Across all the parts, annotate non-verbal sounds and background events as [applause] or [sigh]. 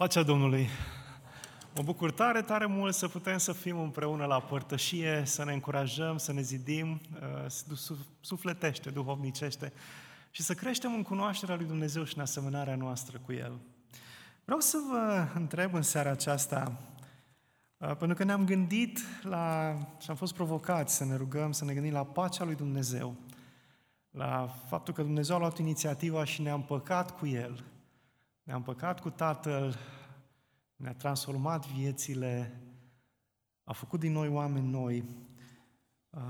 Pacea Domnului! Mă bucur tare, tare mult să putem să fim împreună la părtășie, să ne încurajăm, să ne zidim, uh, sufletește, duhovnicește și să creștem în cunoașterea lui Dumnezeu și în asemănarea noastră cu El. Vreau să vă întreb în seara aceasta, uh, pentru că ne-am gândit la, și am fost provocați să ne rugăm, să ne gândim la pacea lui Dumnezeu, la faptul că Dumnezeu a luat inițiativa și ne-a împăcat cu El, ne-a împăcat cu Tatăl, ne-a transformat viețile, a făcut din noi oameni noi. Uh,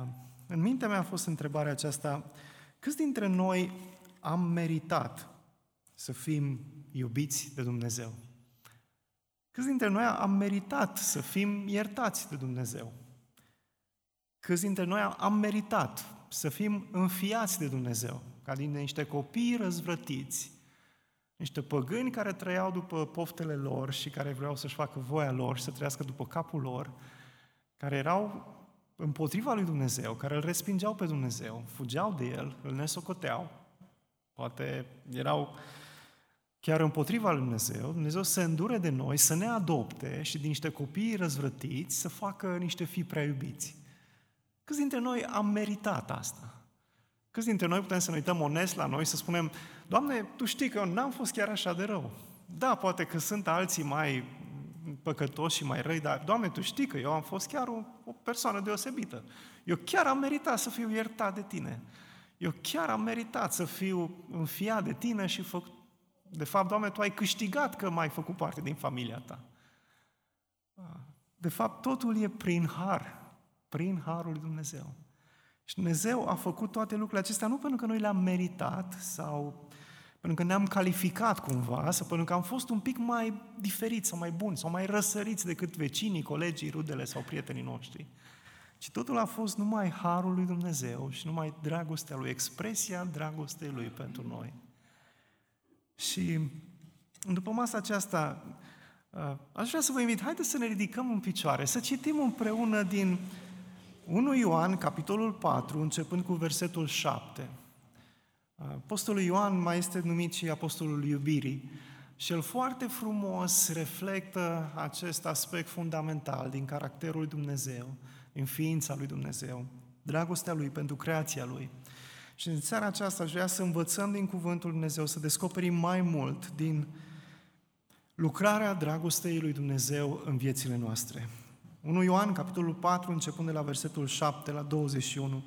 în mintea mea a fost întrebarea aceasta, câți dintre noi am meritat să fim iubiți de Dumnezeu? Câți dintre noi am meritat să fim iertați de Dumnezeu? Câți dintre noi am meritat să fim înfiați de Dumnezeu, ca din niște copii răzvrătiți, niște păgâni care trăiau după poftele lor și care vreau să-și facă voia lor și să trăiască după capul lor, care erau împotriva lui Dumnezeu, care îl respingeau pe Dumnezeu, fugeau de el, îl nesocoteau, poate erau chiar împotriva lui Dumnezeu, Dumnezeu să îndure de noi, să ne adopte și din niște copii răzvrătiți să facă niște fii prea iubiți. Câți dintre noi am meritat asta? Câți dintre noi putem să ne uităm onest la noi, să spunem, Doamne, Tu știi că eu n-am fost chiar așa de rău. Da, poate că sunt alții mai păcătoși și mai răi, dar, Doamne, Tu știi că eu am fost chiar o, o persoană deosebită. Eu chiar am meritat să fiu iertat de Tine. Eu chiar am meritat să fiu înfiat de Tine și fă... de fapt, Doamne, Tu ai câștigat că m-ai făcut parte din familia Ta. De fapt, totul e prin har, prin harul lui Dumnezeu. Și Dumnezeu a făcut toate lucrurile acestea nu pentru că noi le-am meritat sau pentru că ne-am calificat cumva, sau pentru că am fost un pic mai diferiți sau mai buni sau mai răsăriți decât vecinii, colegii, rudele sau prietenii noștri. Ci totul a fost numai harul lui Dumnezeu și numai dragostea lui, expresia dragostei lui pentru noi. Și după masa aceasta, uh, aș vrea să vă invit, haideți să ne ridicăm în picioare, să citim împreună din 1 Ioan, capitolul 4, începând cu versetul 7. Apostolul Ioan mai este numit și Apostolul Iubirii și el foarte frumos reflectă acest aspect fundamental din caracterul lui Dumnezeu, din ființa lui Dumnezeu, dragostea lui pentru creația lui. Și în seara aceasta aș vrea să învățăm din Cuvântul lui Dumnezeu, să descoperim mai mult din lucrarea dragostei lui Dumnezeu în viețile noastre. 1 Ioan, capitolul 4, începând de la versetul 7 la 21.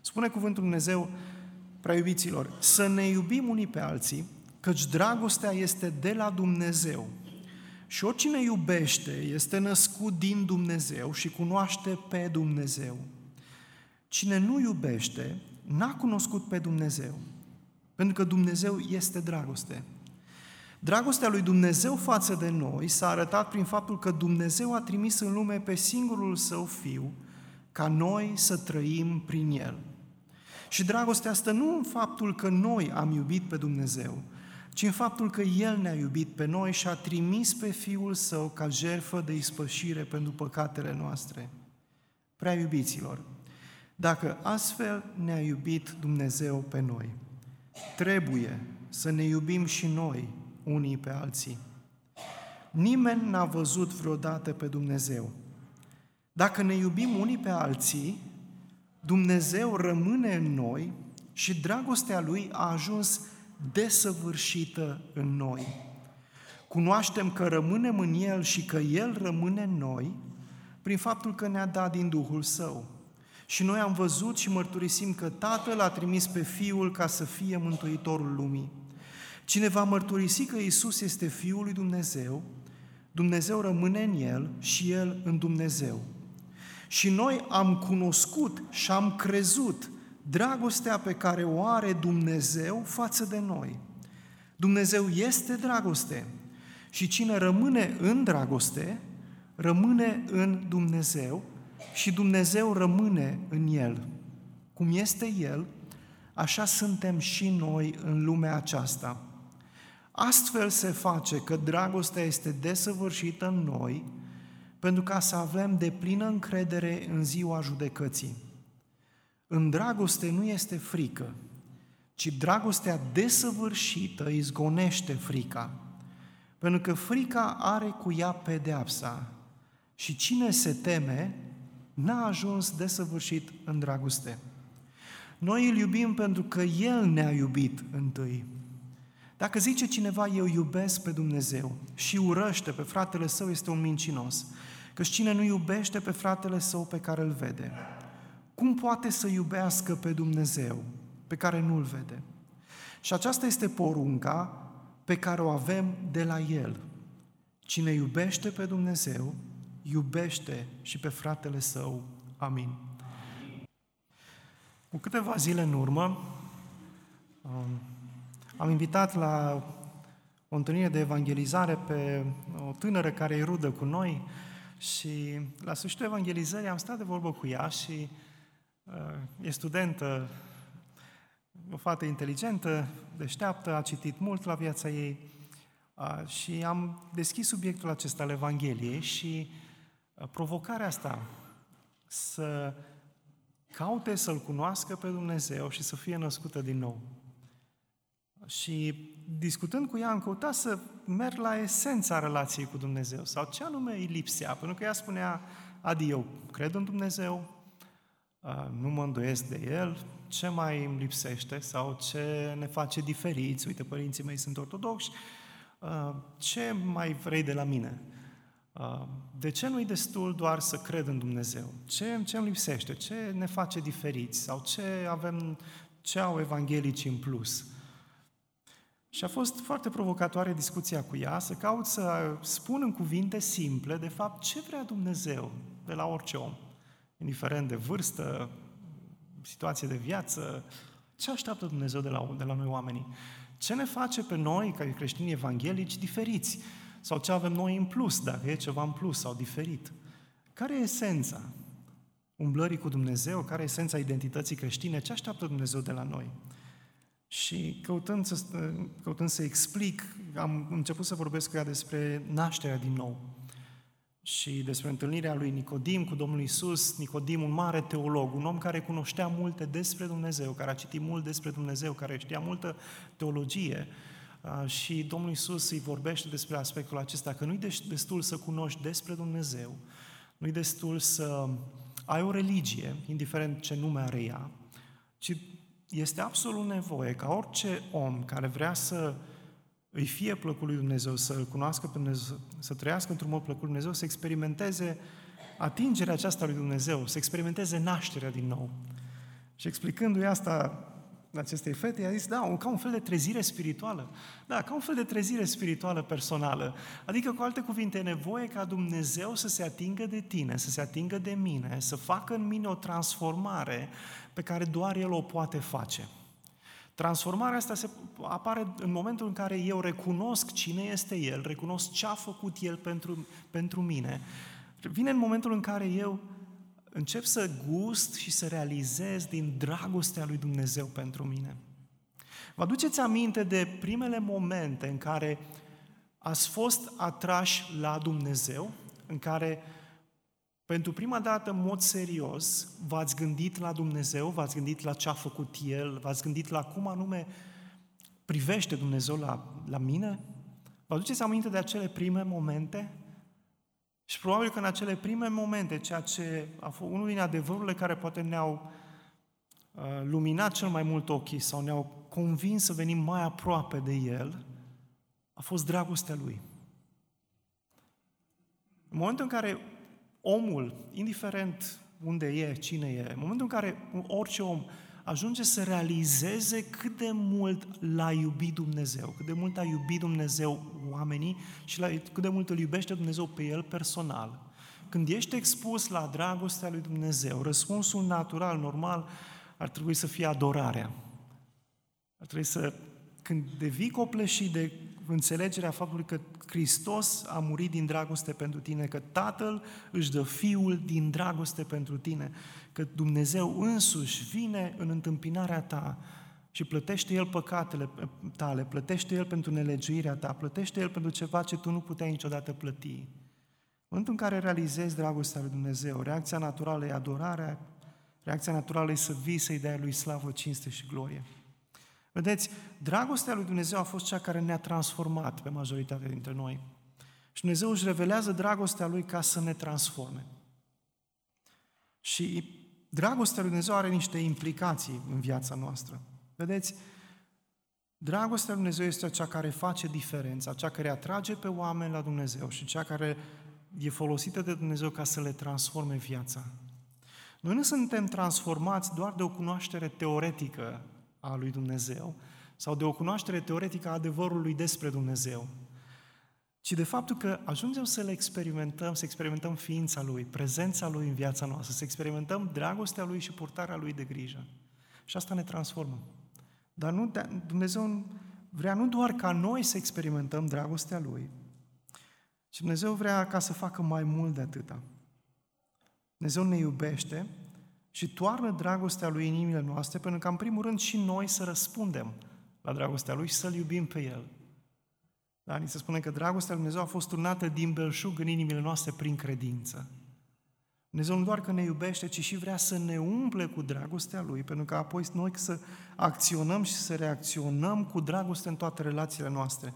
Spune cuvântul Dumnezeu, prea iubiților, să ne iubim unii pe alții, căci dragostea este de la Dumnezeu. Și oricine iubește este născut din Dumnezeu și cunoaște pe Dumnezeu. Cine nu iubește, n-a cunoscut pe Dumnezeu, pentru că Dumnezeu este dragoste. Dragostea lui Dumnezeu față de noi s-a arătat prin faptul că Dumnezeu a trimis în lume pe singurul Său Fiu, ca noi să trăim prin El. Și dragostea stă nu în faptul că noi am iubit pe Dumnezeu, ci în faptul că El ne-a iubit pe noi și a trimis pe Fiul Său ca jerfă de ispășire pentru păcatele noastre. Prea iubiților, dacă astfel ne-a iubit Dumnezeu pe noi, trebuie să ne iubim și noi unii pe alții. Nimeni n-a văzut vreodată pe Dumnezeu. Dacă ne iubim unii pe alții, Dumnezeu rămâne în noi și dragostea Lui a ajuns desăvârșită în noi. Cunoaștem că rămânem în El și că El rămâne în noi prin faptul că ne-a dat din Duhul Său. Și noi am văzut și mărturisim că Tatăl a trimis pe Fiul ca să fie Mântuitorul lumii. Cine va mărturisi că Isus este Fiul lui Dumnezeu, Dumnezeu rămâne în El și El în Dumnezeu. Și noi am cunoscut și am crezut dragostea pe care o are Dumnezeu față de noi. Dumnezeu este dragoste și cine rămâne în dragoste, rămâne în Dumnezeu și Dumnezeu rămâne în El. Cum este El, așa suntem și noi în lumea aceasta. Astfel se face că dragostea este desăvârșită în noi, pentru ca să avem de plină încredere în ziua judecății. În dragoste nu este frică, ci dragostea desăvârșită izgonește frica, pentru că frica are cu ea pedeapsa și cine se teme n-a ajuns desăvârșit în dragoste. Noi îl iubim pentru că El ne-a iubit întâi. Dacă zice cineva, eu iubesc pe Dumnezeu și urăște pe fratele său, este un mincinos. Că cine nu iubește pe fratele său pe care îl vede, cum poate să iubească pe Dumnezeu pe care nu-l vede? Și aceasta este porunca pe care o avem de la El. Cine iubește pe Dumnezeu, iubește și pe fratele său. Amin. Cu câteva zile în urmă, um, am invitat la o întâlnire de evangelizare pe o tânără care e rudă cu noi și la sfârșitul evangelizării am stat de vorbă cu ea și uh, e studentă, o fată inteligentă, deșteaptă, a citit mult la viața ei uh, și am deschis subiectul acesta al Evangheliei și uh, provocarea asta să caute să-L cunoască pe Dumnezeu și să fie născută din nou. Și discutând cu ea, am căutat să merg la esența relației cu Dumnezeu sau ce anume îi lipsea. Pentru că ea spunea, Adi, eu cred în Dumnezeu, nu mă îndoiesc de El, ce mai îmi lipsește sau ce ne face diferiți, uite, părinții mei sunt ortodoxi, ce mai vrei de la mine? De ce nu-i destul doar să cred în Dumnezeu? Ce, ce îmi lipsește? Ce ne face diferiți? Sau ce avem, ce au evanghelicii în plus? Și a fost foarte provocatoare discuția cu ea, să caut să spun în cuvinte simple, de fapt, ce vrea Dumnezeu de la orice om, indiferent de vârstă, situație de viață, ce așteaptă Dumnezeu de la, de la noi oamenii? Ce ne face pe noi, ca creștini evanghelici, diferiți? Sau ce avem noi în plus, dacă e ceva în plus sau diferit? Care e esența umblării cu Dumnezeu? Care e esența identității creștine? Ce așteaptă Dumnezeu de la noi? Și căutând să, căutând să explic, am început să vorbesc cu ea despre nașterea din nou și despre întâlnirea lui Nicodim cu Domnul Isus. Nicodim, un mare teolog, un om care cunoștea multe despre Dumnezeu, care a citit mult despre Dumnezeu, care știa multă teologie. Și Domnul Isus îi vorbește despre aspectul acesta, că nu-i destul să cunoști despre Dumnezeu, nu-i destul să ai o religie, indiferent ce nume are ea, ci este absolut nevoie ca orice om care vrea să îi fie plăcut lui Dumnezeu, să-L cunoască pe Dumnezeu, să trăiască într-un mod plăcut lui Dumnezeu, să experimenteze atingerea aceasta lui Dumnezeu, să experimenteze nașterea din nou. Și explicându-i asta acestei fete, i-a zis, da, ca un fel de trezire spirituală. Da, ca un fel de trezire spirituală personală. Adică, cu alte cuvinte, e nevoie ca Dumnezeu să se atingă de tine, să se atingă de mine, să facă în mine o transformare pe care doar El o poate face. Transformarea asta se apare în momentul în care eu recunosc cine este El, recunosc ce a făcut El pentru, pentru mine. Vine în momentul în care eu încep să gust și să realizez din dragostea lui Dumnezeu pentru mine. Vă aduceți aminte de primele momente în care ați fost atrași la Dumnezeu, în care pentru prima dată, în mod serios, v-ați gândit la Dumnezeu, v-ați gândit la ce a făcut El, v-ați gândit la cum anume privește Dumnezeu la, la mine? Vă aduceți aminte de acele prime momente? Și probabil că în acele prime momente, ceea ce a fost unul din adevărurile care poate ne-au uh, luminat cel mai mult ochii sau ne-au convins să venim mai aproape de El, a fost dragostea Lui. În momentul în care omul, indiferent unde e, cine e, în momentul în care orice om ajunge să realizeze cât de mult l-a iubit Dumnezeu, cât de mult a iubit Dumnezeu oamenii și la, cât de mult îl iubește Dumnezeu pe el personal. Când ești expus la dragostea lui Dumnezeu, răspunsul natural, normal, ar trebui să fie adorarea. Ar trebui să, când devii copleșit de înțelegerea faptului că Hristos a murit din dragoste pentru tine, că Tatăl își dă Fiul din dragoste pentru tine, că Dumnezeu însuși vine în întâmpinarea ta și plătește El păcatele tale, plătește El pentru nelegiuirea ta, plătește El pentru ceva ce tu nu puteai niciodată plăti. În momentul în care realizezi dragostea lui Dumnezeu, reacția naturală e adorarea, reacția naturală e să vii să-i dai lui slavă, cinste și glorie. Vedeți, dragostea lui Dumnezeu a fost cea care ne-a transformat pe majoritatea dintre noi. Și Dumnezeu își revelează dragostea Lui ca să ne transforme. Și dragostea lui Dumnezeu are niște implicații în viața noastră. Vedeți, dragostea lui Dumnezeu este cea care face diferența, cea care atrage pe oameni la Dumnezeu și cea care e folosită de Dumnezeu ca să le transforme viața. Noi nu suntem transformați doar de o cunoaștere teoretică a lui Dumnezeu sau de o cunoaștere teoretică a adevărului despre Dumnezeu, ci de faptul că ajungem să le experimentăm, să experimentăm ființa Lui, prezența Lui în viața noastră, să experimentăm dragostea Lui și purtarea Lui de grijă. Și asta ne transformă. Dar nu, Dumnezeu vrea nu doar ca noi să experimentăm dragostea Lui, ci Dumnezeu vrea ca să facă mai mult de atâta. Dumnezeu ne iubește și toarnă dragostea Lui în inimile noastre, pentru că, în primul rând, și noi să răspundem la dragostea Lui și să-L iubim pe El. Da? Ni se spune că dragostea Lui Dumnezeu a fost turnată din belșug în inimile noastre prin credință. Dumnezeu nu doar că ne iubește, ci și vrea să ne umple cu dragostea Lui, pentru că apoi noi să acționăm și să reacționăm cu dragoste în toate relațiile noastre.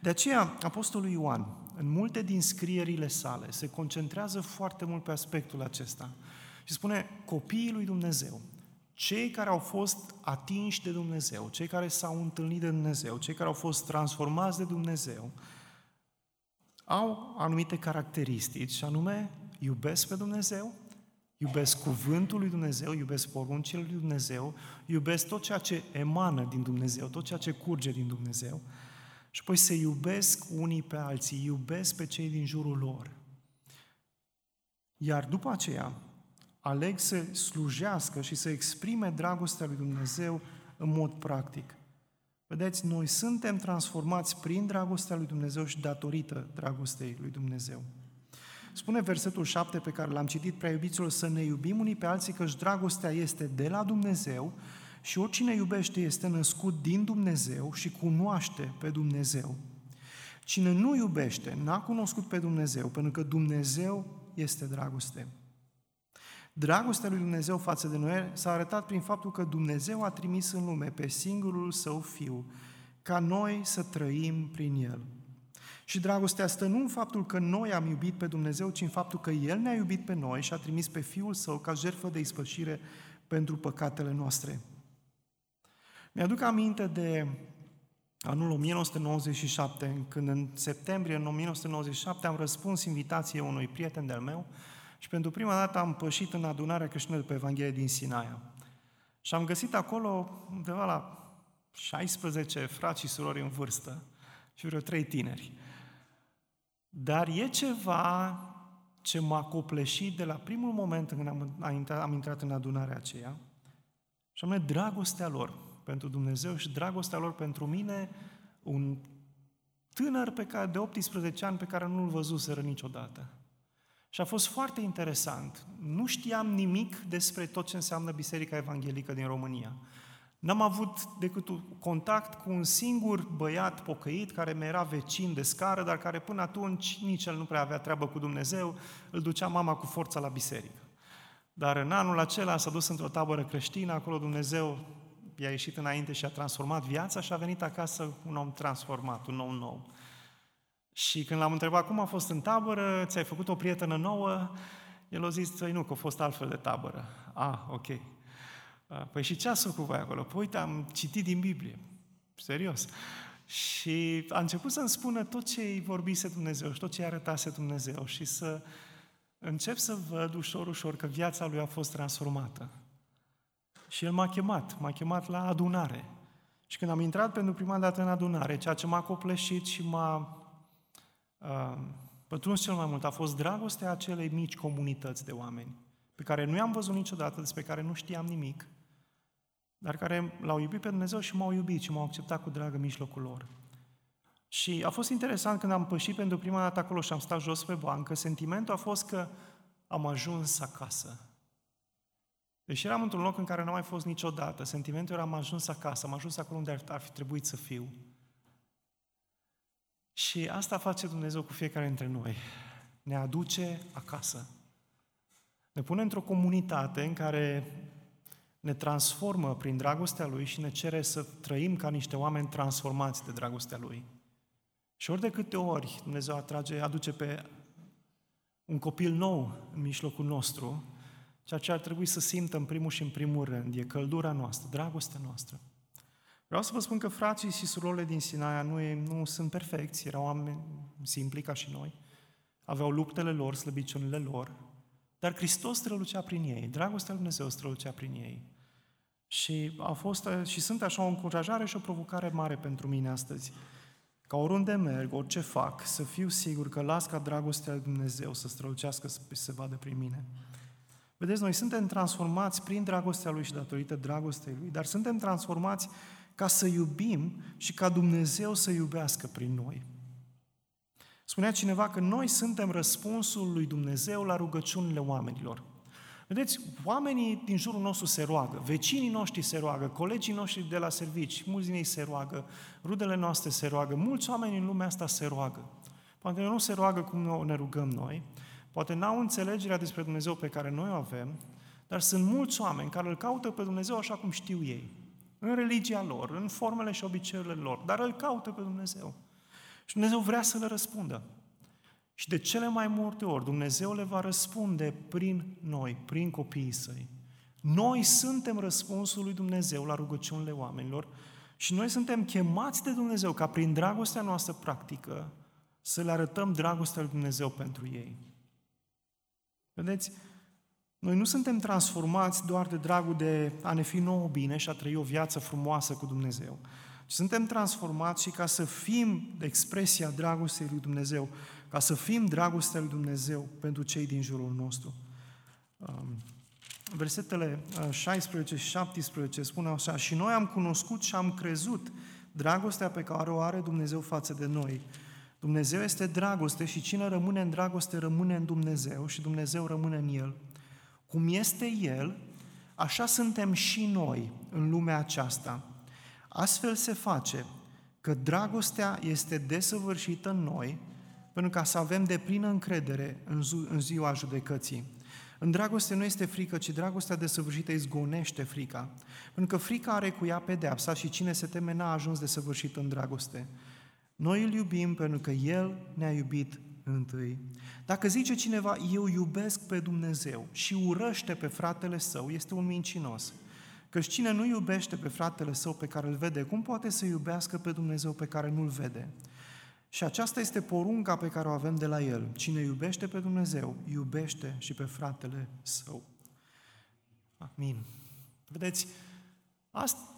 De aceea, Apostolul Ioan, în multe din scrierile sale, se concentrează foarte mult pe aspectul acesta. Și spune, copiii lui Dumnezeu, cei care au fost atinși de Dumnezeu, cei care s-au întâlnit de Dumnezeu, cei care au fost transformați de Dumnezeu, au anumite caracteristici, și anume iubesc pe Dumnezeu, iubesc cuvântul lui Dumnezeu, iubesc poruncile lui Dumnezeu, iubesc tot ceea ce emană din Dumnezeu, tot ceea ce curge din Dumnezeu, și apoi se iubesc unii pe alții, iubesc pe cei din jurul lor. Iar după aceea, aleg să slujească și să exprime dragostea lui Dumnezeu în mod practic. Vedeți, noi suntem transformați prin dragostea lui Dumnezeu și datorită dragostei lui Dumnezeu. Spune versetul 7 pe care l-am citit, prea iubiților, să ne iubim unii pe alții, căci dragostea este de la Dumnezeu și oricine iubește este născut din Dumnezeu și cunoaște pe Dumnezeu. Cine nu iubește, n-a cunoscut pe Dumnezeu, pentru că Dumnezeu este dragoste. Dragostea lui Dumnezeu față de noi s-a arătat prin faptul că Dumnezeu a trimis în lume pe singurul Său Fiu, ca noi să trăim prin El. Și dragostea stă nu în faptul că noi am iubit pe Dumnezeu, ci în faptul că El ne-a iubit pe noi și a trimis pe Fiul Său ca jertfă de ispășire pentru păcatele noastre. Mi-aduc aminte de anul 1997, când în septembrie în 1997 am răspuns invitației unui prieten de-al meu și pentru prima dată am pășit în adunarea creștină pe Evanghelie din Sinaia. Și am găsit acolo undeva la 16 frați și surori în vârstă și vreo trei tineri. Dar e ceva ce m-a copleșit de la primul moment în când am, am, intrat, am intrat în adunarea aceea, și anume dragostea lor pentru Dumnezeu și dragostea lor pentru mine, un tânăr pe care, de 18 ani pe care nu-l văzuseră niciodată. Și a fost foarte interesant. Nu știam nimic despre tot ce înseamnă Biserica Evanghelică din România. N-am avut decât un contact cu un singur băiat pocăit care mi era vecin de scară, dar care până atunci nici el nu prea avea treabă cu Dumnezeu, îl ducea mama cu forța la biserică. Dar în anul acela s-a dus într-o tabără creștină, acolo Dumnezeu i-a ieșit înainte și a transformat viața și a venit acasă un om transformat, un om nou. Și când l-am întrebat cum a fost în tabără, ți-ai făcut o prietenă nouă, el a zis, păi nu, că a fost altfel de tabără. Ah, ok. Păi și ce ați făcut voi acolo? Păi uite, am citit din Biblie. Serios. Și a început să-mi spună tot ce îi vorbise Dumnezeu și tot ce îi arătase Dumnezeu și să încep să văd ușor, ușor că viața lui a fost transformată. Și el m-a chemat, m-a chemat la adunare. Și când am intrat pentru prima dată în adunare, ceea ce m-a copleșit și m-a uh, pătruns cel mai mult a fost dragostea acelei mici comunități de oameni, pe care nu i-am văzut niciodată, despre care nu știam nimic, dar care l-au iubit pe Dumnezeu și m-au iubit și m-au acceptat cu dragă mijlocul lor. Și a fost interesant când am pășit pentru prima dată acolo și am stat jos pe bancă, sentimentul a fost că am ajuns acasă. Deși eram într-un loc în care nu mai fost niciodată, sentimentul era am ajuns acasă, am ajuns acolo unde ar fi trebuit să fiu. Și asta face Dumnezeu cu fiecare dintre noi. Ne aduce acasă. Ne pune într-o comunitate în care ne transformă prin dragostea Lui și ne cere să trăim ca niște oameni transformați de dragostea Lui. Și ori de câte ori Dumnezeu atrage, aduce pe un copil nou în mijlocul nostru, ceea ce ar trebui să simtă în primul și în primul rând e căldura noastră, dragostea noastră. Vreau să vă spun că frații și surorile din Sinaia nu, e, nu sunt perfecți, erau oameni simpli ca și noi, aveau luptele lor, slăbiciunile lor, dar Hristos strălucea prin ei, dragostea lui Dumnezeu strălucea prin ei. Și a fost și sunt așa o încurajare și o provocare mare pentru mine astăzi. Ca oriunde merg, orice fac, să fiu sigur că las ca dragostea lui Dumnezeu să strălucească, să se vadă prin mine. Vedeți, noi suntem transformați prin dragostea Lui și datorită dragostei Lui, dar suntem transformați ca să iubim și ca Dumnezeu să iubească prin noi. Spunea cineva că noi suntem răspunsul lui Dumnezeu la rugăciunile oamenilor. Vedeți, oamenii din jurul nostru se roagă, vecinii noștri se roagă, colegii noștri de la servici, mulți din ei se roagă, rudele noastre se roagă, mulți oameni în lumea asta se roagă. Poate nu se roagă cum ne rugăm noi, poate n-au înțelegerea despre Dumnezeu pe care noi o avem, dar sunt mulți oameni care îl caută pe Dumnezeu așa cum știu ei, în religia lor, în formele și obiceiurile lor, dar îl caută pe Dumnezeu. Și Dumnezeu vrea să le răspundă. Și de cele mai multe ori Dumnezeu le va răspunde prin noi, prin copiii săi. Noi suntem răspunsul lui Dumnezeu la rugăciunile oamenilor și noi suntem chemați de Dumnezeu ca prin dragostea noastră practică să le arătăm dragostea lui Dumnezeu pentru ei. Vedeți, noi nu suntem transformați doar de dragul de a ne fi nouă bine și a trăi o viață frumoasă cu Dumnezeu. Suntem transformați și ca să fim expresia dragostei lui Dumnezeu, ca să fim dragostea lui Dumnezeu pentru cei din jurul nostru. Um, versetele 16 uh, și 17 spun așa, și noi am cunoscut și am crezut dragostea pe care o are Dumnezeu față de noi. Dumnezeu este dragoste și cine rămâne în dragoste rămâne în Dumnezeu și Dumnezeu rămâne în El. Cum este El, așa suntem și noi în lumea aceasta. Astfel se face că dragostea este desăvârșită în noi, pentru ca să avem de plină încredere în, zi, în ziua judecății. În dragoste nu este frică, ci dragostea desăvârșită izgonește frica. Pentru că frica are cu ea pedeapsa și cine se teme n-a ajuns de săvârșit în dragoste. Noi îl iubim pentru că El ne-a iubit întâi. Dacă zice cineva, eu iubesc pe Dumnezeu și urăște pe fratele său, este un mincinos. Căci cine nu iubește pe fratele său pe care îl vede, cum poate să iubească pe Dumnezeu pe care nu-l vede? Și aceasta este porunca pe care o avem de la El. Cine iubește pe Dumnezeu, iubește și pe fratele său. Amin. Vedeți,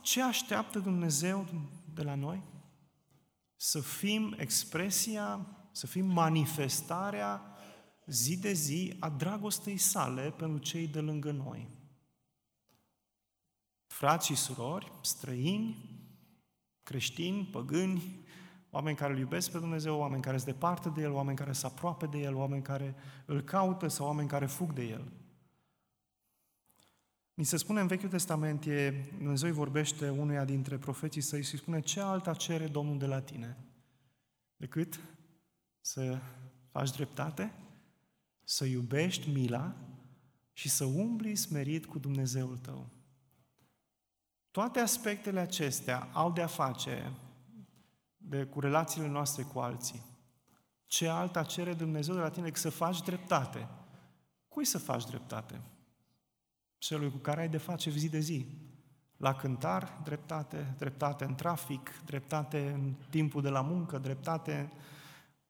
ce așteaptă Dumnezeu de la noi? Să fim expresia, să fim manifestarea zi de zi a dragostei sale pentru cei de lângă noi. Frați și surori, străini, creștini, păgâni, oameni care îl iubesc pe Dumnezeu, oameni care sunt departe de El, oameni care se aproape de El, oameni care îl caută sau oameni care fug de El. Mi se spune în Vechiul Testament, e, Dumnezeu îi vorbește unuia dintre profeții săi și spune ce alta cere Domnul de la tine decât să faci dreptate, să iubești mila și să umbli smerit cu Dumnezeul tău. Toate aspectele acestea au de-a face de, cu relațiile noastre cu alții. Ce alta cere Dumnezeu de la tine decât să faci dreptate? Cui să faci dreptate? Celui cu care ai de face zi de zi. La cântar, dreptate, dreptate în trafic, dreptate în timpul de la muncă, dreptate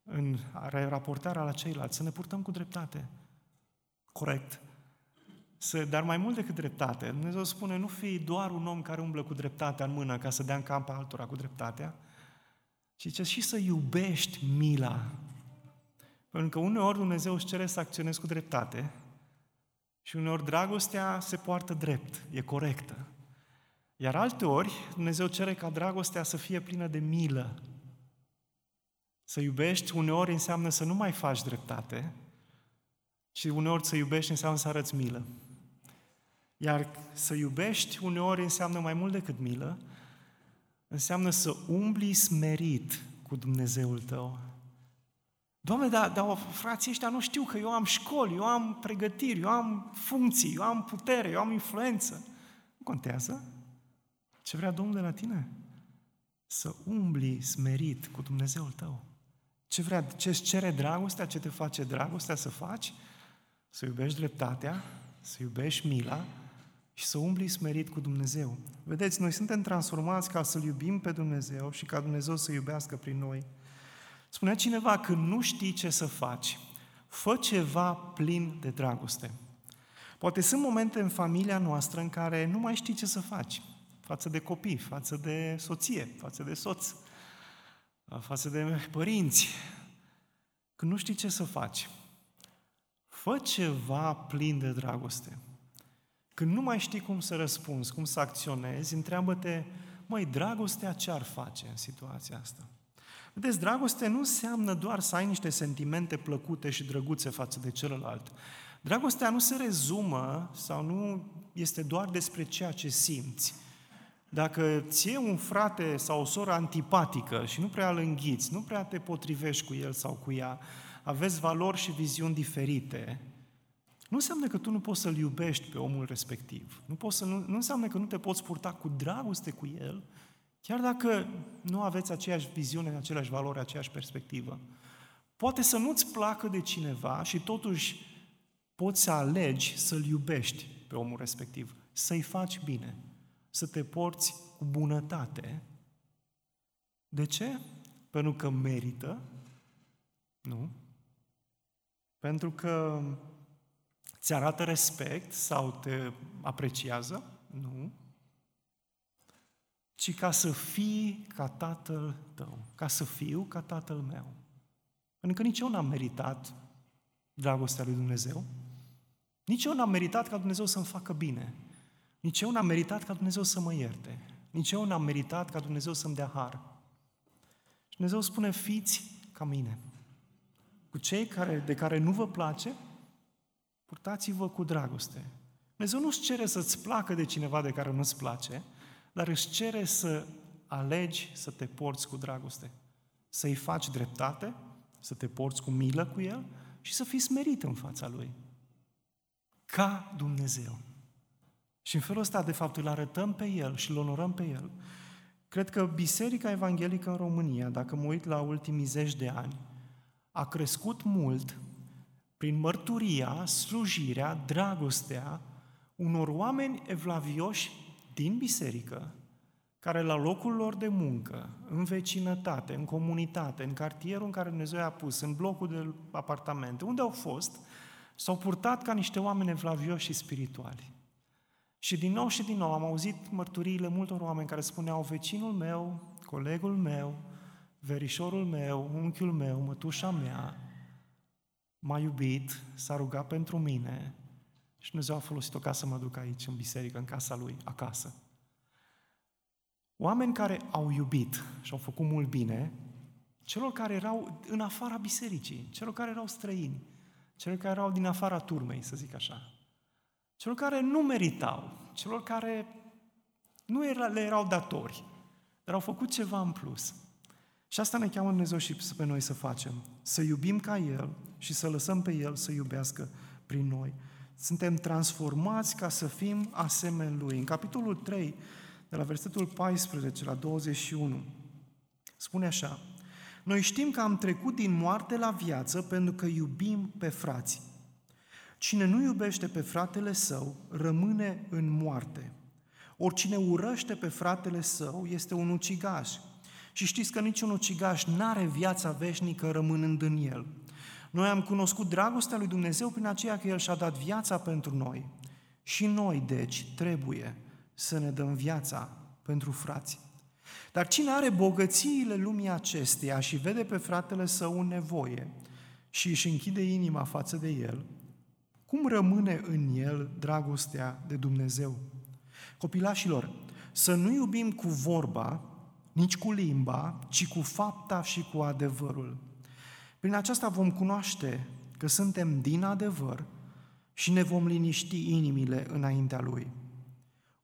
în raportarea la ceilalți. Să ne purtăm cu dreptate. Corect. Să, dar mai mult decât dreptate, Dumnezeu spune, nu fii doar un om care umblă cu dreptatea în mână ca să dea în camp altora cu dreptatea, ci zice și să iubești mila. Pentru că uneori Dumnezeu își cere să acționezi cu dreptate și uneori dragostea se poartă drept, e corectă. Iar alte ori Dumnezeu cere ca dragostea să fie plină de milă. Să iubești uneori înseamnă să nu mai faci dreptate, și uneori să iubești înseamnă să arăți milă. Iar să iubești uneori înseamnă mai mult decât milă, înseamnă să umbli smerit cu Dumnezeul tău. Doamne, dar, dar frații ăștia nu știu că eu am școli, eu am pregătiri, eu am funcții, eu am putere, eu am influență. Nu contează. Ce vrea Domnul de la tine? Să umbli smerit cu Dumnezeul tău. Ce vrea, ce îți cere dragostea, ce te face dragostea să faci? Să iubești dreptatea, să iubești mila și să umbli smerit cu Dumnezeu. Vedeți, noi suntem transformați ca să-L iubim pe Dumnezeu și ca Dumnezeu să iubească prin noi. Spunea cineva, că nu știi ce să faci, fă ceva plin de dragoste. Poate sunt momente în familia noastră în care nu mai știi ce să faci față de copii, față de soție, față de soț, față de părinți, când nu știi ce să faci. Fă ceva plin de dragoste. Când nu mai știi cum să răspunzi, cum să acționezi, întreabă-te, măi, dragostea ce ar face în situația asta? Vedeți, dragoste nu înseamnă doar să ai niște sentimente plăcute și drăguțe față de celălalt. Dragostea nu se rezumă sau nu este doar despre ceea ce simți. Dacă ție un frate sau o soră antipatică și nu prea îl înghiți, nu prea te potrivești cu el sau cu ea, aveți valori și viziuni diferite, nu înseamnă că tu nu poți să-l iubești pe omul respectiv. Nu, poți să, nu, nu înseamnă că nu te poți purta cu dragoste cu el, chiar dacă nu aveți aceeași viziune, aceleași valori, aceeași perspectivă. Poate să nu-ți placă de cineva și totuși poți să alegi să-l iubești pe omul respectiv, să-i faci bine, să te porți cu bunătate. De ce? Pentru că merită? Nu. Pentru că ți arată respect sau te apreciază? Nu. Ci ca să fii ca tatăl tău, ca să fiu ca tatăl meu. Pentru că nici eu n-am meritat dragostea lui Dumnezeu. Nici eu n-am meritat ca Dumnezeu să-mi facă bine. Nici eu n-am meritat ca Dumnezeu să mă ierte. Nici eu n-am meritat ca Dumnezeu să-mi dea har. Și Dumnezeu spune, fiți ca mine. Cu cei care, de care nu vă place, purtați-vă cu dragoste. Dumnezeu nu-ți cere să-ți placă de cineva de care nu-ți place, dar îți cere să alegi să te porți cu dragoste. Să-i faci dreptate, să te porți cu milă cu el și să fii smerit în fața lui. Ca Dumnezeu. Și în felul ăsta, de fapt, îl arătăm pe El și îl onorăm pe El. Cred că Biserica Evanghelică în România, dacă mă uit la ultimii zeci de ani, a crescut mult prin mărturia, slujirea, dragostea unor oameni evlavioși din biserică, care la locul lor de muncă, în vecinătate, în comunitate, în cartierul în care Dumnezeu i-a pus, în blocul de apartamente, unde au fost, s-au purtat ca niște oameni evlavioși și spirituali. Și din nou și din nou am auzit mărturiile multor oameni care spuneau, vecinul meu, colegul meu, verișorul meu, unchiul meu, mătușa mea, m-a iubit, s-a rugat pentru mine și Dumnezeu a folosit-o ca să mă duc aici, în biserică, în casa lui, acasă. Oameni care au iubit și au făcut mult bine, celor care erau în afara bisericii, celor care erau străini, celor care erau din afara turmei, să zic așa celor care nu meritau, celor care nu era, le erau datori, dar au făcut ceva în plus. Și asta ne cheamă Dumnezeu și pe noi să facem. Să iubim ca El și să lăsăm pe El să iubească prin noi. Suntem transformați ca să fim asemeni Lui. În capitolul 3, de la versetul 14 la 21, spune așa, Noi știm că am trecut din moarte la viață pentru că iubim pe frații. Cine nu iubește pe fratele său, rămâne în moarte. Oricine urăște pe fratele său este un ucigaș. Și știți că niciun ucigaș n-are viața veșnică rămânând în el. Noi am cunoscut dragostea lui Dumnezeu prin aceea că El și-a dat viața pentru noi. Și noi, deci, trebuie să ne dăm viața pentru frați. Dar cine are bogățiile lumii acesteia și vede pe fratele său în nevoie și își închide inima față de el, cum rămâne în el dragostea de Dumnezeu? Copilașilor, să nu iubim cu vorba, nici cu limba, ci cu fapta și cu adevărul. Prin aceasta vom cunoaște că suntem din adevăr și ne vom liniști inimile înaintea Lui.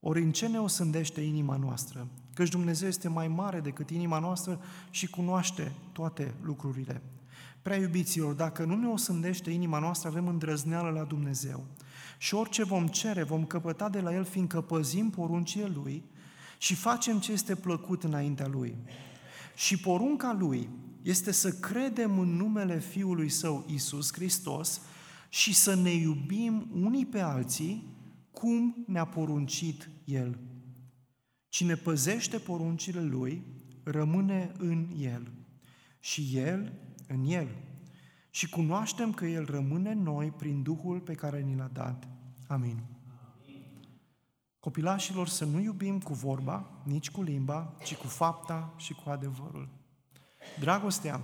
Ori în ce ne osândește inima noastră? Căci Dumnezeu este mai mare decât inima noastră și cunoaște toate lucrurile. Prea iubiților, dacă nu ne osândește inima noastră, avem îndrăzneală la Dumnezeu. Și orice vom cere, vom căpăta de la El, fiindcă păzim poruncile Lui și facem ce este plăcut înaintea Lui. Și porunca Lui este să credem în numele Fiului Său, Isus Hristos, și să ne iubim unii pe alții cum ne-a poruncit El. Cine păzește poruncile Lui, rămâne în El și El în El. Și cunoaștem că El rămâne în noi prin Duhul pe care ni l-a dat. Amin. Copilașilor să nu iubim cu vorba, nici cu limba, ci cu fapta și cu adevărul. Dragostea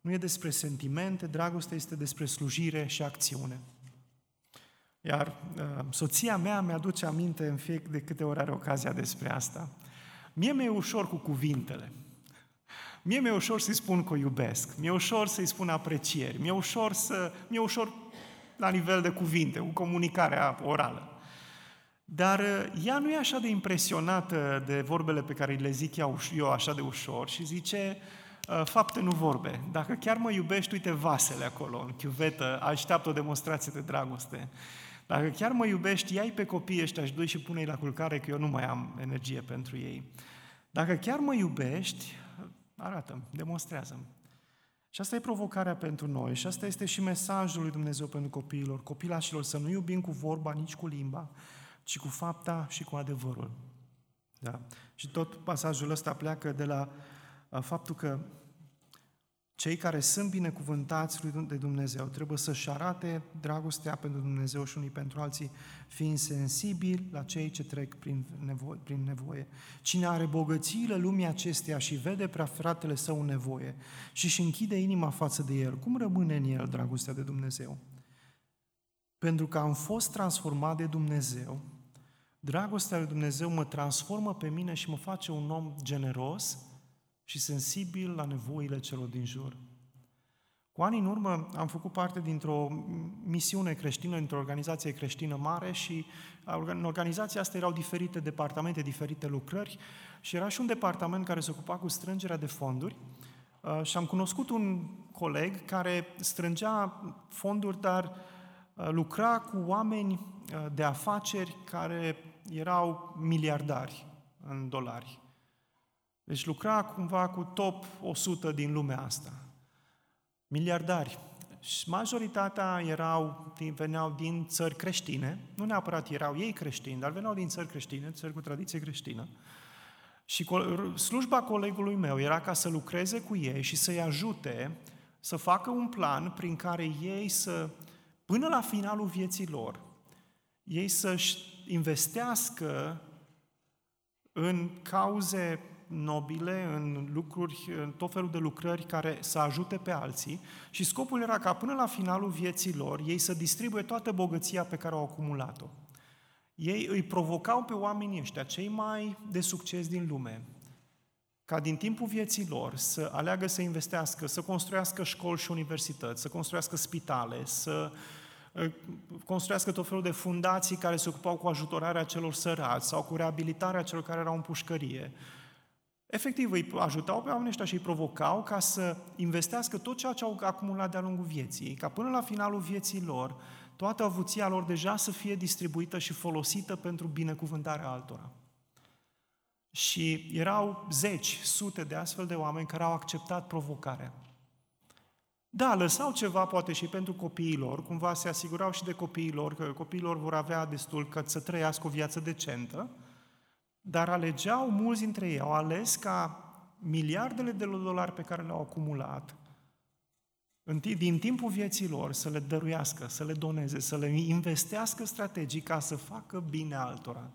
nu e despre sentimente, dragostea este despre slujire și acțiune. Iar uh, soția mea mi-aduce aminte în fie de câte ori are ocazia despre asta. Mie mi-e ușor cu cuvintele. Mie mi-e ușor să-i spun că o iubesc, mi-e ușor să-i spun aprecieri, mi-e ușor, să, mi-e ușor la nivel de cuvinte, cu comunicarea orală. Dar uh, ea nu e așa de impresionată de vorbele pe care le zic eu, eu așa de ușor și zice, uh, fapte nu vorbe. Dacă chiar mă iubești, uite vasele acolo, în chiuvetă, așteaptă o demonstrație de dragoste. Dacă chiar mă iubești, ia pe copiii ăștia și du și pune-i la culcare, că eu nu mai am energie pentru ei. Dacă chiar mă iubești, arată demonstrează-mi. Și asta e provocarea pentru noi și asta este și mesajul lui Dumnezeu pentru copiilor, copilașilor, să nu iubim cu vorba, nici cu limba, ci cu fapta și cu adevărul. Da? Și tot pasajul ăsta pleacă de la faptul că cei care sunt binecuvântați de Dumnezeu trebuie să-și arate dragostea pentru Dumnezeu și unii pentru alții, fiind sensibili la cei ce trec prin nevoie. Prin nevoie. Cine are bogățiile lumii acesteia și vede prea fratele său în nevoie și își închide inima față de el, cum rămâne în el dragostea de Dumnezeu? Pentru că am fost transformat de Dumnezeu, dragostea de Dumnezeu mă transformă pe mine și mă face un om generos, și sensibil la nevoile celor din jur. Cu ani în urmă am făcut parte dintr-o misiune creștină, dintr-o organizație creștină mare și în organizația asta erau diferite departamente, diferite lucrări și era și un departament care se ocupa cu strângerea de fonduri uh, și am cunoscut un coleg care strângea fonduri, dar uh, lucra cu oameni uh, de afaceri care erau miliardari în dolari. Deci lucra cumva cu top 100 din lumea asta. Miliardari. Și majoritatea erau, veneau din țări creștine, nu neapărat erau ei creștini, dar veneau din țări creștine, țări cu tradiție creștină. Și slujba colegului meu era ca să lucreze cu ei și să-i ajute să facă un plan prin care ei să, până la finalul vieții lor, ei să-și investească în cauze nobile, în lucruri, în tot felul de lucrări care să ajute pe alții și scopul era ca până la finalul vieții lor ei să distribuie toată bogăția pe care au acumulat-o. Ei îi provocau pe oamenii ăștia, cei mai de succes din lume, ca din timpul vieții lor să aleagă să investească, să construiască școli și universități, să construiască spitale, să ă, construiască tot felul de fundații care se ocupau cu ajutorarea celor sărați sau cu reabilitarea celor care erau în pușcărie, Efectiv, îi ajutau pe oamenii ăștia și îi provocau ca să investească tot ceea ce au acumulat de-a lungul vieții, ca până la finalul vieții lor, toată avuția lor deja să fie distribuită și folosită pentru binecuvântarea altora. Și erau zeci, sute de astfel de oameni care au acceptat provocarea. Da, lăsau ceva poate și pentru copiilor, cumva se asigurau și de copiilor că copiilor vor avea destul cât să trăiască o viață decentă, dar alegeau, mulți dintre ei au ales ca miliardele de dolari pe care le-au acumulat din timpul vieții lor să le dăruiască, să le doneze, să le investească strategic ca să facă bine altora.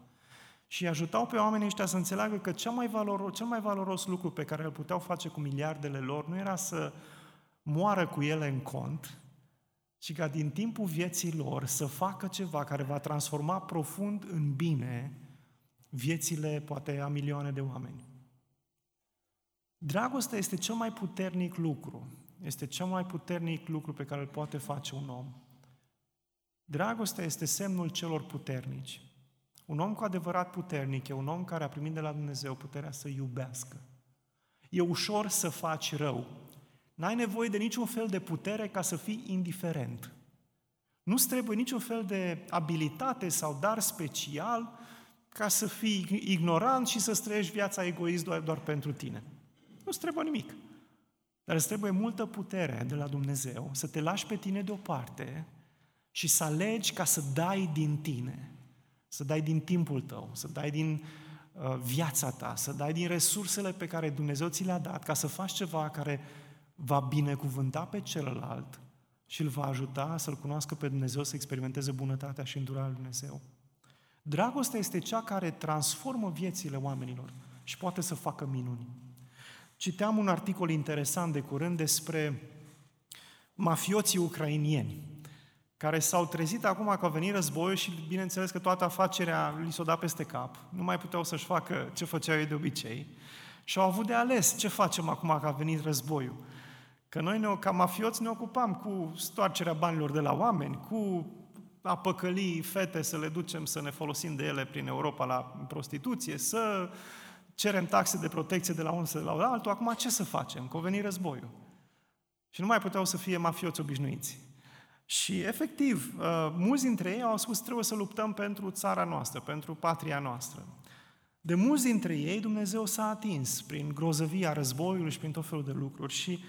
Și ajutau pe oamenii ăștia să înțeleagă că cel mai, valoros, cel mai valoros lucru pe care îl puteau face cu miliardele lor nu era să moară cu ele în cont, ci ca din timpul vieții lor să facă ceva care va transforma profund în bine viețile, poate, a milioane de oameni. Dragostea este cel mai puternic lucru. Este cel mai puternic lucru pe care îl poate face un om. Dragostea este semnul celor puternici. Un om cu adevărat puternic e un om care a primit de la Dumnezeu puterea să iubească. E ușor să faci rău. N-ai nevoie de niciun fel de putere ca să fii indiferent. Nu-ți trebuie niciun fel de abilitate sau dar special ca să fii ignorant și să trăiești viața egoist doar, doar pentru tine. Nu-ți trebuie nimic. Dar îți trebuie multă putere de la Dumnezeu să te lași pe tine deoparte și să alegi ca să dai din tine, să dai din timpul tău, să dai din uh, viața ta, să dai din resursele pe care Dumnezeu ți le-a dat, ca să faci ceva care va binecuvânta pe celălalt și îl va ajuta să-L cunoască pe Dumnezeu, să experimenteze bunătatea și îndurarea lui Dumnezeu. Dragostea este cea care transformă viețile oamenilor și poate să facă minuni. Citeam un articol interesant de curând despre mafioții ucrainieni, care s-au trezit acum că a venit războiul și bineînțeles că toată afacerea li s-o dat peste cap. Nu mai puteau să-și facă ce făceau ei de obicei. Și au avut de ales ce facem acum că a venit războiul. Că noi, ne, ca mafioți, ne ocupam cu stoarcerea banilor de la oameni, cu a păcăli fete să le ducem să ne folosim de ele prin Europa la prostituție, să cerem taxe de protecție de la unul de la altul, acum ce să facem? Că a venit războiul. Și nu mai puteau să fie mafioți obișnuiți. Și, efectiv, uh, mulți dintre ei au spus trebuie să luptăm pentru țara noastră, pentru patria noastră. De mulți dintre ei, Dumnezeu s-a atins prin grozăvia războiului și prin tot felul de lucruri și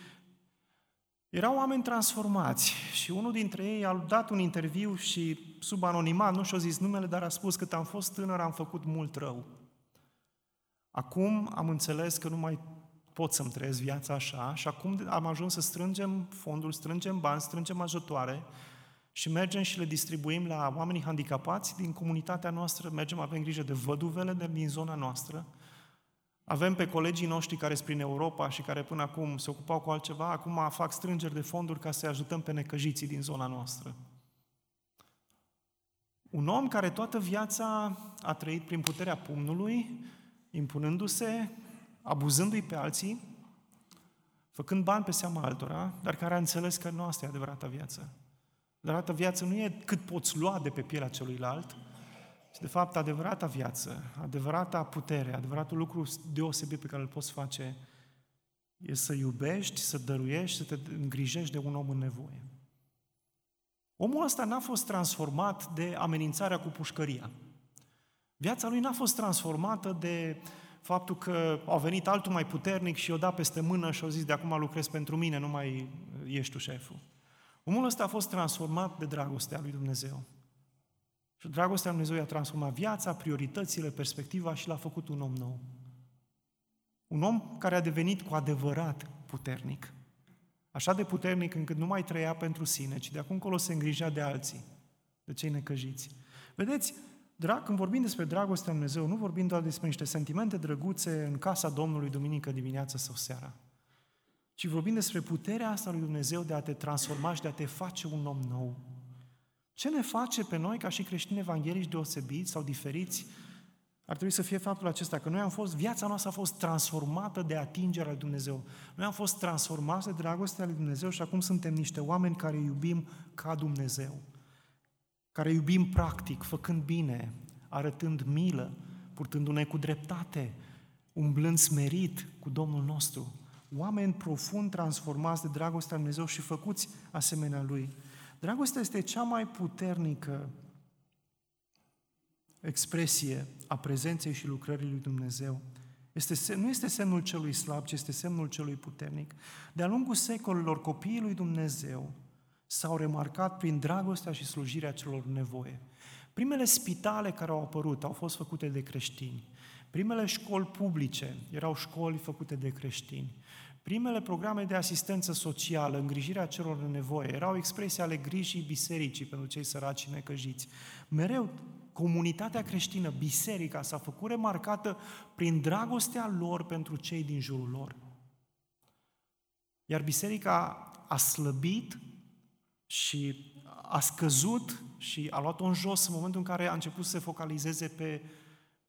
erau oameni transformați și unul dintre ei a dat un interviu și sub anonimat, nu și-a zis numele, dar a spus că am fost tânăr, am făcut mult rău. Acum am înțeles că nu mai pot să-mi trăiesc viața așa și acum am ajuns să strângem fonduri, strângem bani, strângem ajutoare și mergem și le distribuim la oamenii handicapați din comunitatea noastră, mergem, avem grijă de văduvele de, din zona noastră, avem pe colegii noștri care sunt prin Europa și care până acum se ocupau cu altceva, acum fac strângeri de fonduri ca să ajutăm pe necăjiții din zona noastră. Un om care toată viața a trăit prin puterea pumnului, impunându-se, abuzându-i pe alții, făcând bani pe seama altora, dar care a înțeles că nu asta e adevărata viață. Adevărata viață nu e cât poți lua de pe pielea celuilalt, și de fapt adevărata viață, adevărata putere, adevăratul lucru deosebit pe care îl poți face e să iubești, să dăruiești, să te îngrijești de un om în nevoie. Omul ăsta n-a fost transformat de amenințarea cu pușcăria. Viața lui n-a fost transformată de faptul că a venit altul mai puternic și o da peste mână și a zis de acum lucrez pentru mine, nu mai ești tu șeful. Omul ăsta a fost transformat de dragostea lui Dumnezeu. Și dragostea lui Dumnezeu i-a transformat viața, prioritățile, perspectiva și l-a făcut un om nou. Un om care a devenit cu adevărat puternic. Așa de puternic încât nu mai trăia pentru sine, ci de acum încolo se îngrijea de alții, de cei necăjiți. Vedeți, drag, când vorbim despre dragostea lui Dumnezeu, nu vorbim doar despre niște sentimente drăguțe în casa Domnului duminică dimineața sau seara, ci vorbim despre puterea asta lui Dumnezeu de a te transforma și de a te face un om nou. Ce ne face pe noi ca și creștini evanghelici deosebiți sau diferiți? Ar trebui să fie faptul acesta, că noi am fost, viața noastră a fost transformată de atingerea lui Dumnezeu. Noi am fost transformați de dragostea lui Dumnezeu și acum suntem niște oameni care iubim ca Dumnezeu. Care iubim practic, făcând bine, arătând milă, purtându-ne cu dreptate, umblând smerit cu Domnul nostru. Oameni profund transformați de dragostea lui Dumnezeu și făcuți asemenea Lui. Dragostea este cea mai puternică expresie a prezenței și lucrării lui Dumnezeu. Este, nu este semnul celui slab, ci este semnul celui puternic. De-a lungul secolelor, copiii lui Dumnezeu s-au remarcat prin dragostea și slujirea celor nevoie. Primele spitale care au apărut au fost făcute de creștini. Primele școli publice erau școli făcute de creștini. Primele programe de asistență socială, îngrijirea celor în nevoie, erau expresii ale grijii bisericii pentru cei săraci și necăjiți. Mereu comunitatea creștină, biserica, s-a făcut remarcată prin dragostea lor pentru cei din jurul lor. Iar biserica a slăbit și a scăzut și a luat-o în jos în momentul în care a început să se focalizeze pe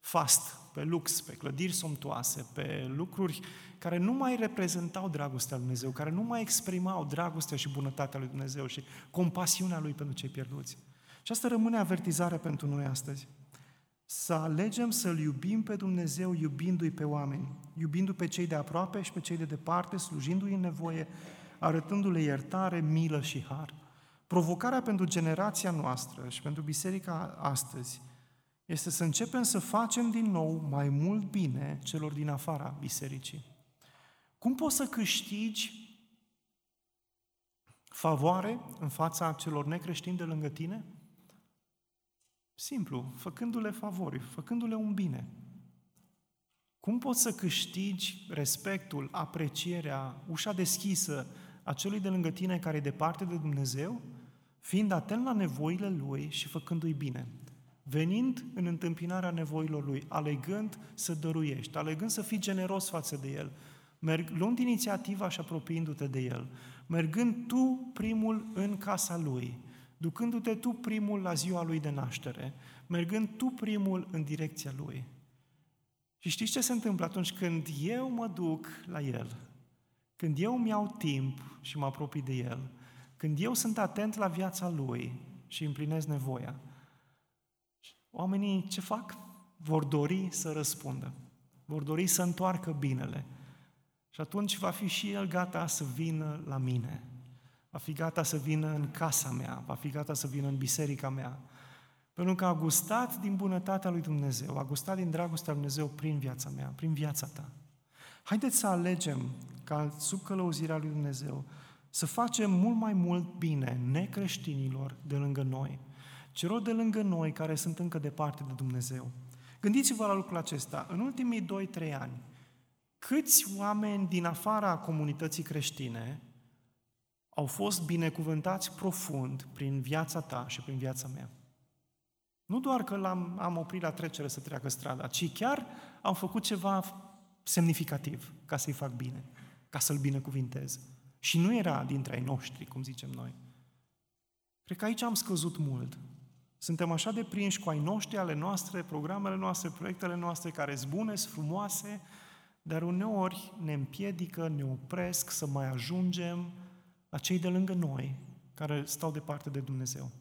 fast, pe lux, pe clădiri somptoase, pe lucruri care nu mai reprezentau dragostea lui Dumnezeu, care nu mai exprimau dragostea și bunătatea lui Dumnezeu și compasiunea lui pentru cei pierduți. Și asta rămâne avertizarea pentru noi astăzi. Să alegem să-L iubim pe Dumnezeu iubindu-i pe oameni, iubindu i pe cei de aproape și pe cei de departe, slujindu-i în nevoie, arătându-le iertare, milă și har. Provocarea pentru generația noastră și pentru biserica astăzi este să începem să facem din nou mai mult bine celor din afara bisericii. Cum poți să câștigi favoare în fața celor necreștini de lângă tine? Simplu, făcându-le favori, făcându-le un bine. Cum poți să câștigi respectul, aprecierea, ușa deschisă a celui de lângă tine care e departe de Dumnezeu? Fiind atent la nevoile lui și făcându-i bine. Venind în întâmpinarea nevoilor lui, alegând să dăruiești, alegând să fii generos față de el, merg, luând inițiativa și apropiindu-te de el, mergând tu primul în casa lui, ducându-te tu primul la ziua lui de naștere, mergând tu primul în direcția lui. Și știți ce se întâmplă atunci când eu mă duc la el? Când eu îmi iau timp și mă apropii de el, când eu sunt atent la viața lui și împlinesc nevoia, oamenii ce fac? Vor dori să răspundă. Vor dori să întoarcă binele. Și atunci va fi și el gata să vină la mine. Va fi gata să vină în casa mea, va fi gata să vină în biserica mea. Pentru că a gustat din bunătatea lui Dumnezeu, a gustat din dragostea lui Dumnezeu prin viața mea, prin viața ta. Haideți să alegem ca sub călăuzirea lui Dumnezeu să facem mult mai mult bine necreștinilor de lângă noi, celor de lângă noi care sunt încă departe de Dumnezeu. Gândiți-vă la lucrul acesta. În ultimii 2-3 ani, câți oameni din afara comunității creștine au fost binecuvântați profund prin viața ta și prin viața mea? Nu doar că l-am am oprit la trecere să treacă strada, ci chiar am făcut ceva semnificativ ca să-i fac bine, ca să-l binecuvintez. Și nu era dintre ai noștri, cum zicem noi. Cred că aici am scăzut mult. Suntem așa de prinși cu ai noștri, ale noastre, programele noastre, proiectele noastre, care sunt bune, sunt frumoase, dar uneori ne împiedică, ne opresc să mai ajungem la cei de lângă noi, care stau departe de Dumnezeu.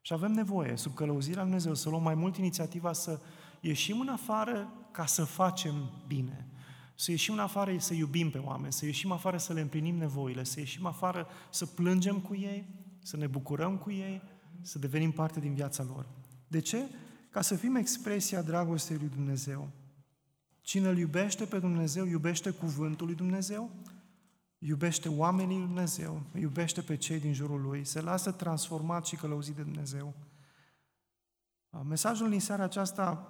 Și avem nevoie, sub călăuzirea Lui Dumnezeu, să luăm mai mult inițiativa să ieșim în afară ca să facem bine. Să ieșim în afară să iubim pe oameni, să ieșim afară să le împlinim nevoile, să ieșim afară să plângem cu ei, să ne bucurăm cu ei, să devenim parte din viața lor. De ce? Ca să fim expresia dragostei lui Dumnezeu. Cine îl iubește pe Dumnezeu, iubește cuvântul lui Dumnezeu, iubește oamenii lui Dumnezeu, iubește pe cei din jurul lui, se lasă transformat și călăuzit de Dumnezeu. Mesajul din seara aceasta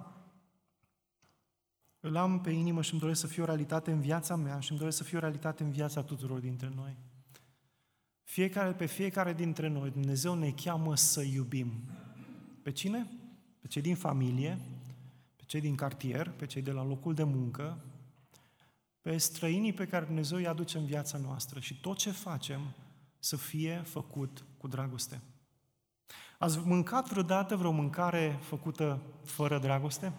îl am pe inimă și îmi doresc să fie o realitate în viața mea și îmi doresc să fie o realitate în viața tuturor dintre noi. Fiecare, pe fiecare dintre noi, Dumnezeu ne cheamă să iubim. Pe cine? Pe cei din familie, pe cei din cartier, pe cei de la locul de muncă, pe străinii pe care Dumnezeu îi aduce în viața noastră și tot ce facem să fie făcut cu dragoste. Ați mâncat vreodată vreo mâncare făcută fără dragoste?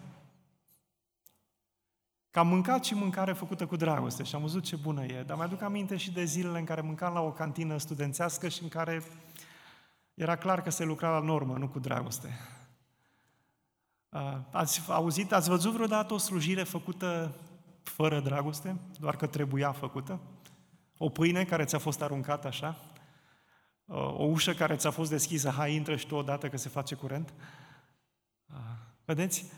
Că am mâncat și mâncare făcută cu dragoste și am văzut ce bună e, dar mi-aduc aminte și de zilele în care mâncam la o cantină studențească și în care era clar că se lucra la normă, nu cu dragoste. Ați auzit, ați văzut vreodată o slujire făcută fără dragoste, doar că trebuia făcută? O pâine care ți-a fost aruncată așa? O ușă care ți-a fost deschisă, hai, intră și tu odată că se face curent? Vedeți?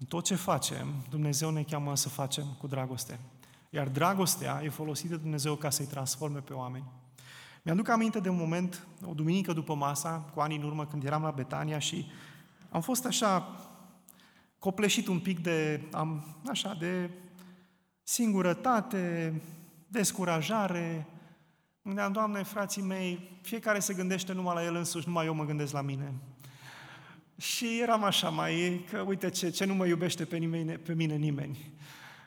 În tot ce facem, Dumnezeu ne cheamă să facem cu dragoste. Iar dragostea e folosită de Dumnezeu ca să-i transforme pe oameni. Mi-aduc aminte de un moment, o duminică după masa, cu ani în urmă, când eram la Betania și am fost așa copleșit un pic de, am, așa, de singurătate, descurajare. Gândeam, Doamne, frații mei, fiecare se gândește numai la el însuși, numai eu mă gândesc la mine. Și eram așa mai, că uite ce, ce nu mă iubește pe, nimeni, pe mine nimeni.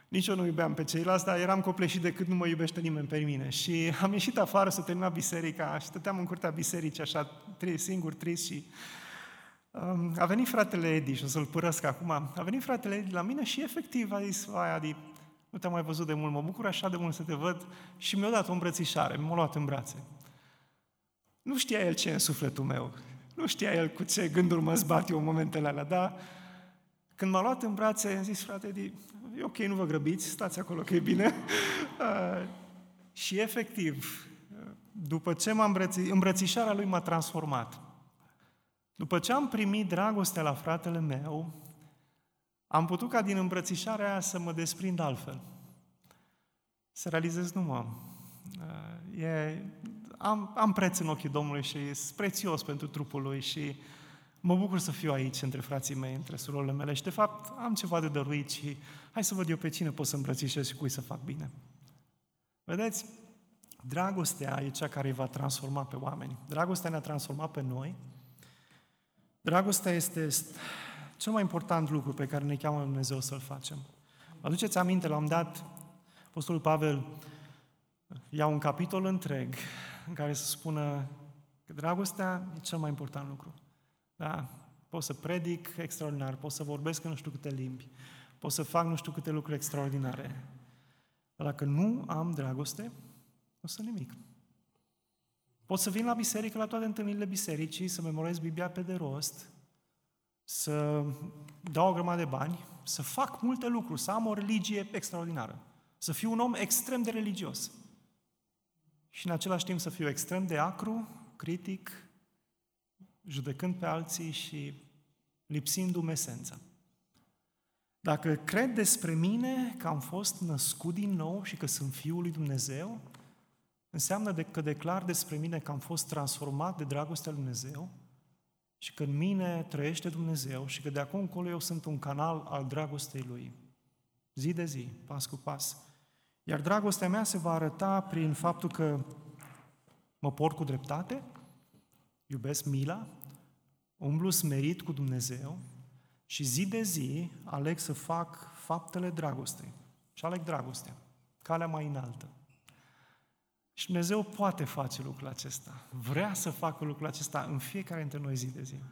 Nici eu nu iubeam pe ceilalți, dar eram copleșit de cât nu mă iubește nimeni pe mine. Și am ieșit afară să termina biserica și stăteam în curtea bisericii așa, trist, singur, trist și um, a venit fratele Edi, și o să-l părăsc acum, a venit fratele Edi la mine și efectiv a zis, vai Adi, nu te-am mai văzut de mult, mă bucur așa de mult să te văd și mi-a dat o îmbrățișare, m-a luat în brațe. Nu știa el ce e în sufletul meu. Nu știa el cu ce gânduri mă zbat eu în momentele alea, dar când m-a luat în brațe, am zis, frate, e ok, nu vă grăbiți, stați acolo că e bine. [laughs] Uh, și efectiv, uh, după ce m-am îmbrăți, îmbrățișarea lui m-a transformat. După ce am primit dragostea la fratele meu, am putut ca din îmbrățișarea aia să mă desprind altfel. Să realizez, nu mă, e, am, am preț în ochii Domnului și e prețios pentru trupul Lui și mă bucur să fiu aici între frații mei, între surorile mele și de fapt am ceva de dăruit și hai să văd eu pe cine pot să îmbrățișez și cui să fac bine. Vedeți, dragostea e cea care îi va transforma pe oameni. Dragostea ne-a transformat pe noi. Dragostea este cel mai important lucru pe care ne cheamă Dumnezeu să-l facem. Vă aduceți aminte, l-am dat Apostolul Pavel ia un capitol întreg în care să spună că dragostea e cel mai important lucru. Da? Pot să predic extraordinar, pot să vorbesc în nu știu câte limbi, pot să fac nu știu câte lucruri extraordinare. Dar dacă nu am dragoste, nu sunt nimic. Pot să vin la biserică, la toate întâlnirile bisericii, să memorez Biblia pe de rost, să dau o grămadă de bani, să fac multe lucruri, să am o religie extraordinară, să fiu un om extrem de religios și în același timp să fiu extrem de acru, critic, judecând pe alții și lipsindu-mi esența. Dacă cred despre mine că am fost născut din nou și că sunt Fiul lui Dumnezeu, înseamnă de că declar despre mine că am fost transformat de dragostea lui Dumnezeu și că în mine trăiește Dumnezeu și că de acum încolo eu sunt un canal al dragostei Lui. Zi de zi, pas cu pas. Iar dragostea mea se va arăta prin faptul că mă port cu dreptate, iubesc mila, umblu smerit cu Dumnezeu și zi de zi aleg să fac faptele dragostei. Și aleg dragostea, calea mai înaltă. Și Dumnezeu poate face lucrul acesta. Vrea să facă lucrul acesta în fiecare dintre noi zi de zi.